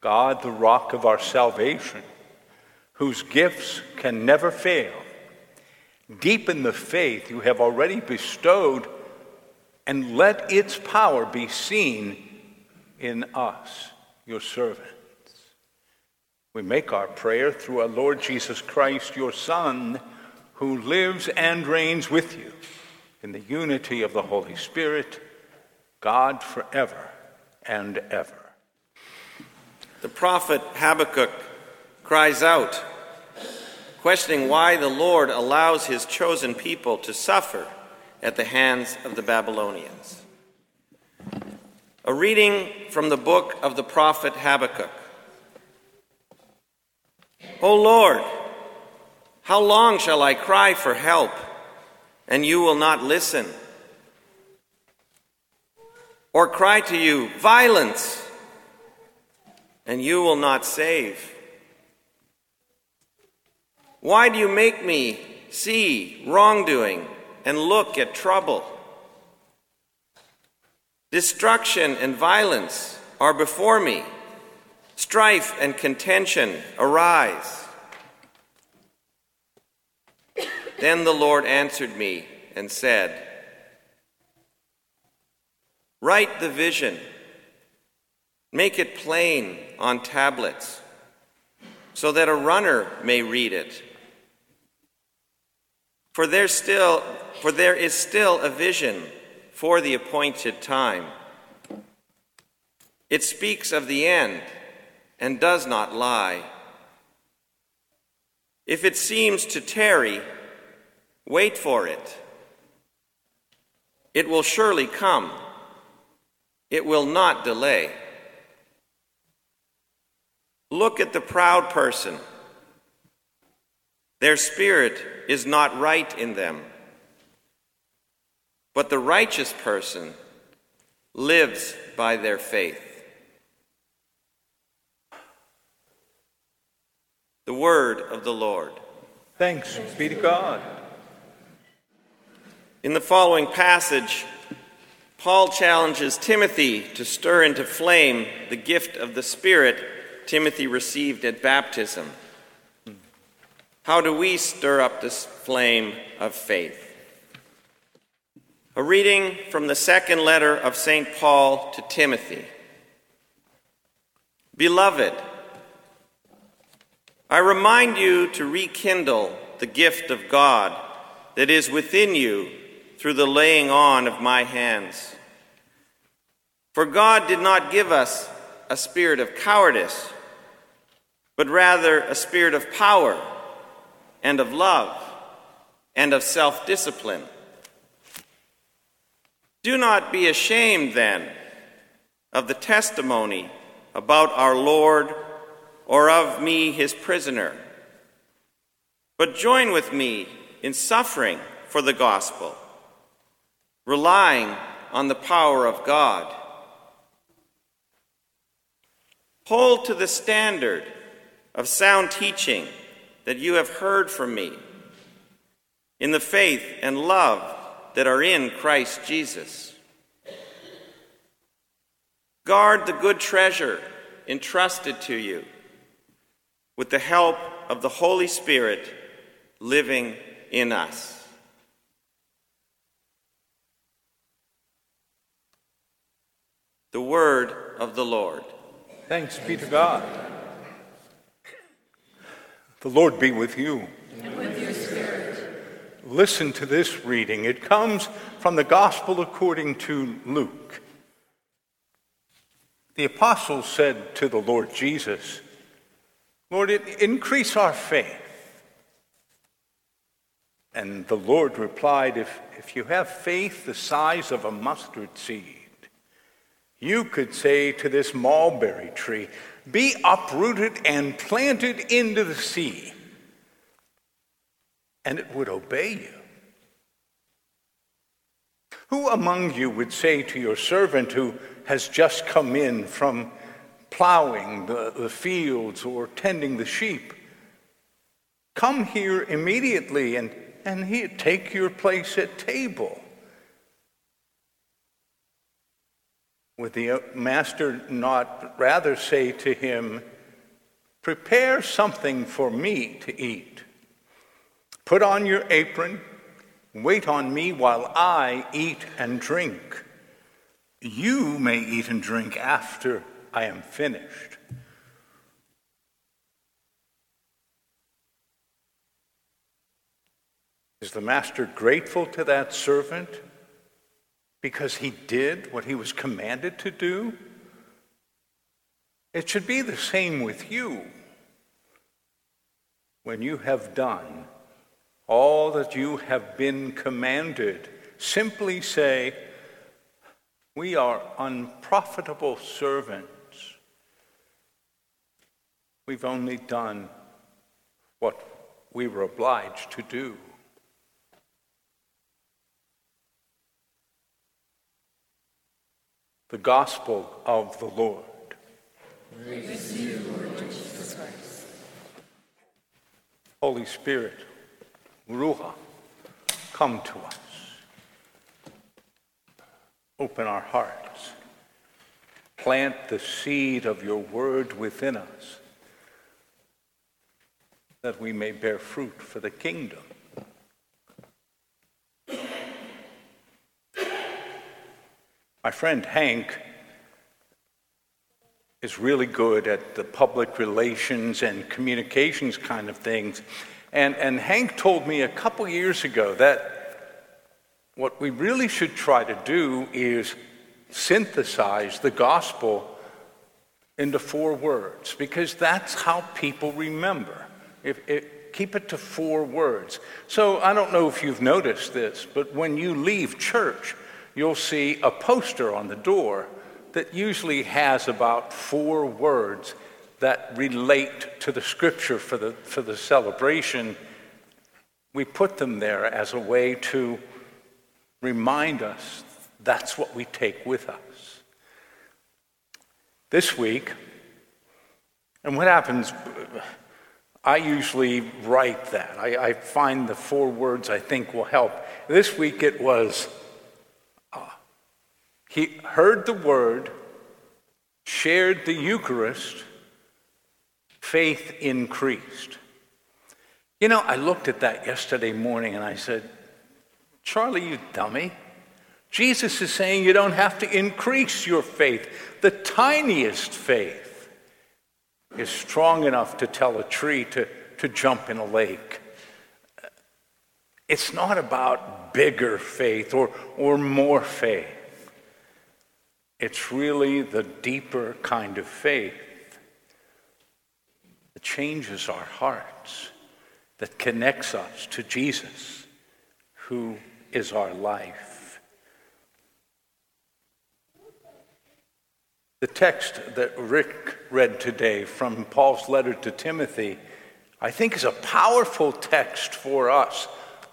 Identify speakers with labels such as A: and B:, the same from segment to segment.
A: God, the rock of our salvation, whose gifts can never fail, deepen the faith you have already bestowed, and let its power be seen in us, your servants. We make our prayer through our Lord Jesus Christ, your Son, who lives and reigns with you in the unity of the Holy Spirit, God forever and ever.
B: The prophet Habakkuk cries out, questioning why the Lord allows his chosen people to suffer at the hands of the Babylonians. A reading from the book of the prophet Habakkuk. O Lord, how long shall I cry for help, and you will not listen? Or cry to you, violence, and you will not save? Why do you make me see wrongdoing and look at trouble? Destruction and violence are before me, strife and contention arise. Then the Lord answered me and said, Write the vision, make it plain on tablets, so that a runner may read it. For there still for there is still a vision for the appointed time. It speaks of the end and does not lie. If it seems to tarry, wait for it. It will surely come. It will not delay. Look at the proud person. Their spirit is not right in them. But the righteous person lives by their faith. The word of the Lord.
A: Thanks be to God.
B: In the following passage, Paul challenges Timothy to stir into flame the gift of the Spirit Timothy received at baptism. How do we stir up this flame of faith? A reading from the second letter of St. Paul to Timothy. Beloved, I remind you to rekindle the gift of God that is within you through the laying on of my hands. For God did not give us a spirit of cowardice, but rather a spirit of power and of love and of self discipline. Do not be ashamed, then, of the testimony about our Lord or of me, his prisoner, but join with me in suffering for the gospel, relying on the power of God. Hold to the standard of sound teaching that you have heard from me in the faith and love that are in Christ Jesus. Guard the good treasure entrusted to you with the help of the Holy Spirit living in us. The word of the Lord.
A: Thanks be to God. The Lord be with you.
C: And with your spirit.
A: Listen to this reading. It comes from the Gospel according to Luke. The apostles said to the Lord Jesus, Lord, increase our faith. And the Lord replied, if, if you have faith the size of a mustard seed, you could say to this mulberry tree, Be uprooted and planted into the sea and it would obey you. Who among you would say to your servant who has just come in from plowing the, the fields or tending the sheep, Come here immediately and, and take your place at table? Would the master not rather say to him, Prepare something for me to eat? Put on your apron, wait on me while I eat and drink. You may eat and drink after I am finished. Is the master grateful to that servant because he did what he was commanded to do? It should be the same with you. When you have done all that you have been commanded, simply say, We are unprofitable servants. We've only done what we were obliged to do. The Gospel of the Lord. Holy Spirit, Ruach, come to us. Open our hearts. Plant the seed of your word within us that we may bear fruit for the kingdom. My friend Hank is really good at the public relations and communications kind of things. And, and Hank told me a couple years ago that what we really should try to do is synthesize the gospel into four words, because that's how people remember. If, if, keep it to four words. So I don't know if you've noticed this, but when you leave church, you'll see a poster on the door that usually has about four words that relate to the scripture for the, for the celebration. We put them there as a way to remind us that's what we take with us. This week, and what happens, I usually write that. I, I find the four words I think will help. This week it was he heard the word, shared the Eucharist, faith increased. You know, I looked at that yesterday morning and I said, Charlie, you dummy. Jesus is saying you don't have to increase your faith. The tiniest faith is strong enough to tell a tree to, to jump in a lake. It's not about bigger faith or, or more faith. It's really the deeper kind of faith that changes our hearts, that connects us to Jesus, who is our life. The text that Rick read today from Paul's letter to Timothy, I think, is a powerful text for us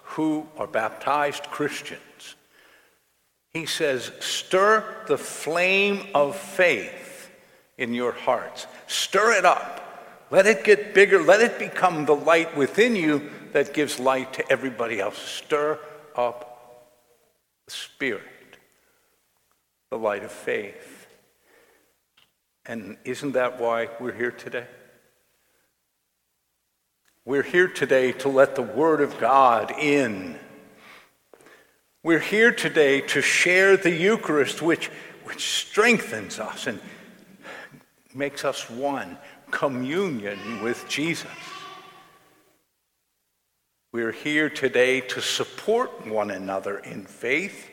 A: who are baptized Christians he says, Stir the flame of faith in your hearts. Stir it up. Let it get bigger. Let it become the light within you that gives light to everybody else. Stir up the Spirit, the light of faith. And isn't that why we're here today? We're here today to let the Word of God in we're here today to share the Eucharist, which, which strengthens us and makes us one, communion with Jesus. We're here today to support one another in faith,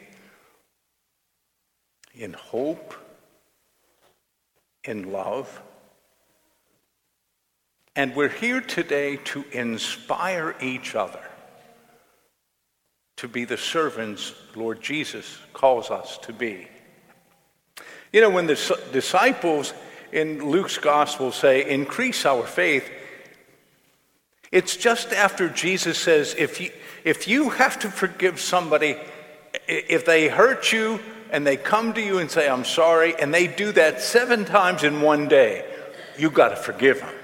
A: in hope, in love. And we're here today to inspire each other to be the servants Lord Jesus calls us to be. You know, when the disciples in Luke's gospel say, increase our faith, it's just after Jesus says, if you, if you have to forgive somebody, if they hurt you and they come to you and say, I'm sorry, and they do that seven times in one day, you've got to forgive them.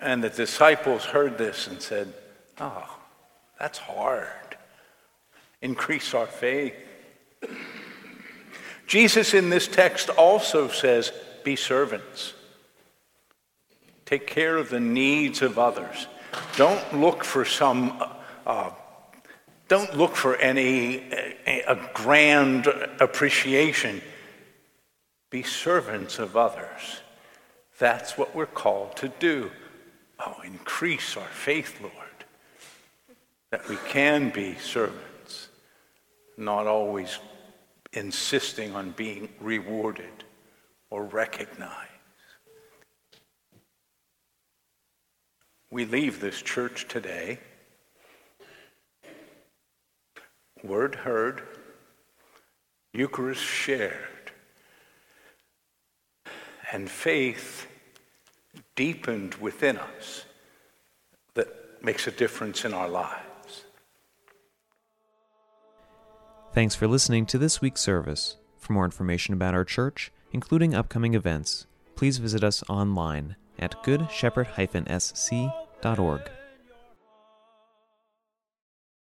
A: And the disciples heard this and said, Oh, that's hard increase our faith. Jesus in this text also says, Be servants. Take care of the needs of others. Don't look for some, uh, don't look for any a, a grand appreciation. Be servants of others. That's what we're called to do. Oh, increase our faith, Lord, that we can be servants, not always insisting on being rewarded or recognized. We leave this church today, word heard, Eucharist shared, and faith deepened within us that makes a difference in our lives.
C: Thanks for listening to this week's service. For more information about our church, including upcoming events, please visit us online at goodshepherd-sc.org.